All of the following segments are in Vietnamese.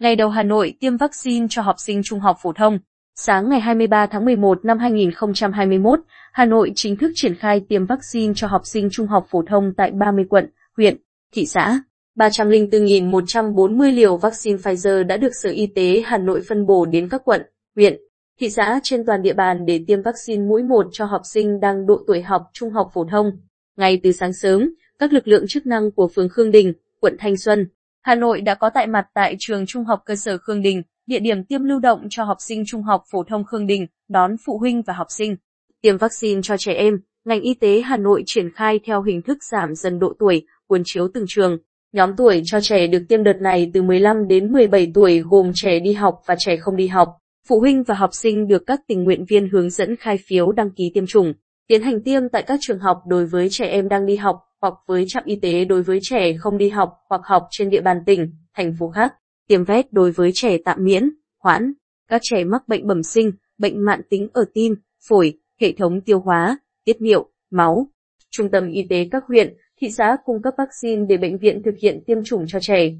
Ngày đầu Hà Nội tiêm vaccine cho học sinh trung học phổ thông. Sáng ngày 23 tháng 11 năm 2021, Hà Nội chính thức triển khai tiêm vaccine cho học sinh trung học phổ thông tại 30 quận, huyện, thị xã. 304.140 liều vaccine Pfizer đã được Sở Y tế Hà Nội phân bổ đến các quận, huyện, thị xã trên toàn địa bàn để tiêm vaccine mũi 1 cho học sinh đang độ tuổi học trung học phổ thông. Ngay từ sáng sớm, các lực lượng chức năng của phường Khương Đình, quận Thanh Xuân, Hà Nội đã có tại mặt tại trường Trung học cơ sở Khương Đình, địa điểm tiêm lưu động cho học sinh Trung học phổ thông Khương Đình, đón phụ huynh và học sinh. Tiêm vaccine cho trẻ em, ngành y tế Hà Nội triển khai theo hình thức giảm dần độ tuổi, cuốn chiếu từng trường. Nhóm tuổi cho trẻ được tiêm đợt này từ 15 đến 17 tuổi gồm trẻ đi học và trẻ không đi học. Phụ huynh và học sinh được các tình nguyện viên hướng dẫn khai phiếu đăng ký tiêm chủng, tiến hành tiêm tại các trường học đối với trẻ em đang đi học hoặc với trạm y tế đối với trẻ không đi học hoặc học trên địa bàn tỉnh, thành phố khác, tiêm vét đối với trẻ tạm miễn, hoãn, các trẻ mắc bệnh bẩm sinh, bệnh mạn tính ở tim, phổi, hệ thống tiêu hóa, tiết niệu, máu. Trung tâm y tế các huyện, thị xã cung cấp vaccine để bệnh viện thực hiện tiêm chủng cho trẻ.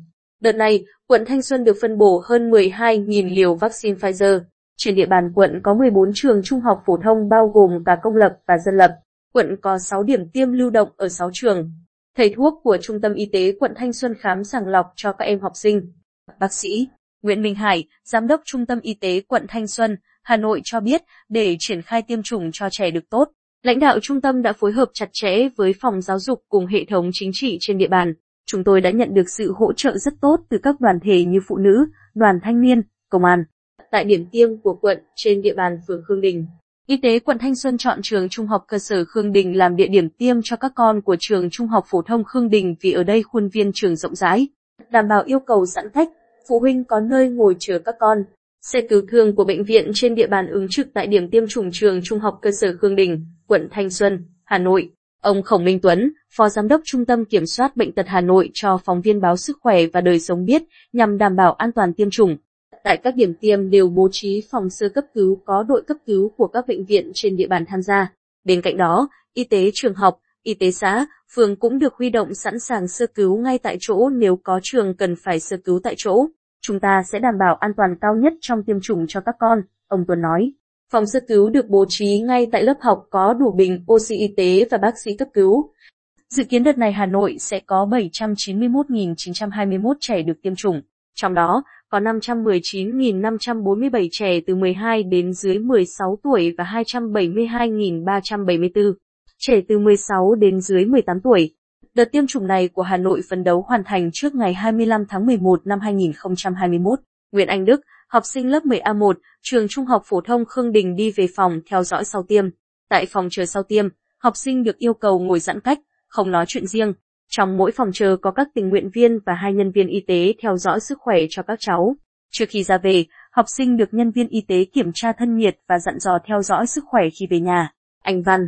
Đợt này, quận Thanh Xuân được phân bổ hơn 12.000 liều vaccine Pfizer. Trên địa bàn quận có 14 trường trung học phổ thông bao gồm cả công lập và dân lập. Quận có 6 điểm tiêm lưu động ở 6 trường. Thầy thuốc của Trung tâm Y tế quận Thanh Xuân khám sàng lọc cho các em học sinh. Bác sĩ Nguyễn Minh Hải, Giám đốc Trung tâm Y tế quận Thanh Xuân, Hà Nội cho biết, để triển khai tiêm chủng cho trẻ được tốt, lãnh đạo trung tâm đã phối hợp chặt chẽ với phòng giáo dục cùng hệ thống chính trị trên địa bàn. Chúng tôi đã nhận được sự hỗ trợ rất tốt từ các đoàn thể như phụ nữ, đoàn thanh niên, công an. Tại điểm tiêm của quận trên địa bàn phường Khương Đình, Y tế quận Thanh Xuân chọn trường Trung học cơ sở Khương Đình làm địa điểm tiêm cho các con của trường Trung học phổ thông Khương Đình vì ở đây khuôn viên trường rộng rãi, đảm bảo yêu cầu giãn cách, phụ huynh có nơi ngồi chờ các con. Xe cứu thương của bệnh viện trên địa bàn ứng trực tại điểm tiêm chủng trường Trung học cơ sở Khương Đình, quận Thanh Xuân, Hà Nội. Ông Khổng Minh Tuấn, Phó Giám đốc Trung tâm Kiểm soát Bệnh tật Hà Nội cho phóng viên báo Sức khỏe và Đời sống biết nhằm đảm bảo an toàn tiêm chủng tại các điểm tiêm đều bố trí phòng sơ cấp cứu có đội cấp cứu của các bệnh viện trên địa bàn tham gia. Bên cạnh đó, y tế trường học, y tế xã, phường cũng được huy động sẵn sàng sơ cứu ngay tại chỗ nếu có trường cần phải sơ cứu tại chỗ. Chúng ta sẽ đảm bảo an toàn cao nhất trong tiêm chủng cho các con, ông Tuấn nói. Phòng sơ cứu được bố trí ngay tại lớp học có đủ bình oxy y tế và bác sĩ cấp cứu. Dự kiến đợt này Hà Nội sẽ có 791.921 trẻ được tiêm chủng, trong đó có 519.547 trẻ từ 12 đến dưới 16 tuổi và 272.374 trẻ từ 16 đến dưới 18 tuổi. Đợt tiêm chủng này của Hà Nội phấn đấu hoàn thành trước ngày 25 tháng 11 năm 2021. Nguyễn Anh Đức, học sinh lớp 10A1, trường Trung học phổ thông Khương Đình đi về phòng theo dõi sau tiêm. Tại phòng chờ sau tiêm, học sinh được yêu cầu ngồi giãn cách, không nói chuyện riêng, trong mỗi phòng chờ có các tình nguyện viên và hai nhân viên y tế theo dõi sức khỏe cho các cháu. Trước khi ra về, học sinh được nhân viên y tế kiểm tra thân nhiệt và dặn dò theo dõi sức khỏe khi về nhà. Anh Văn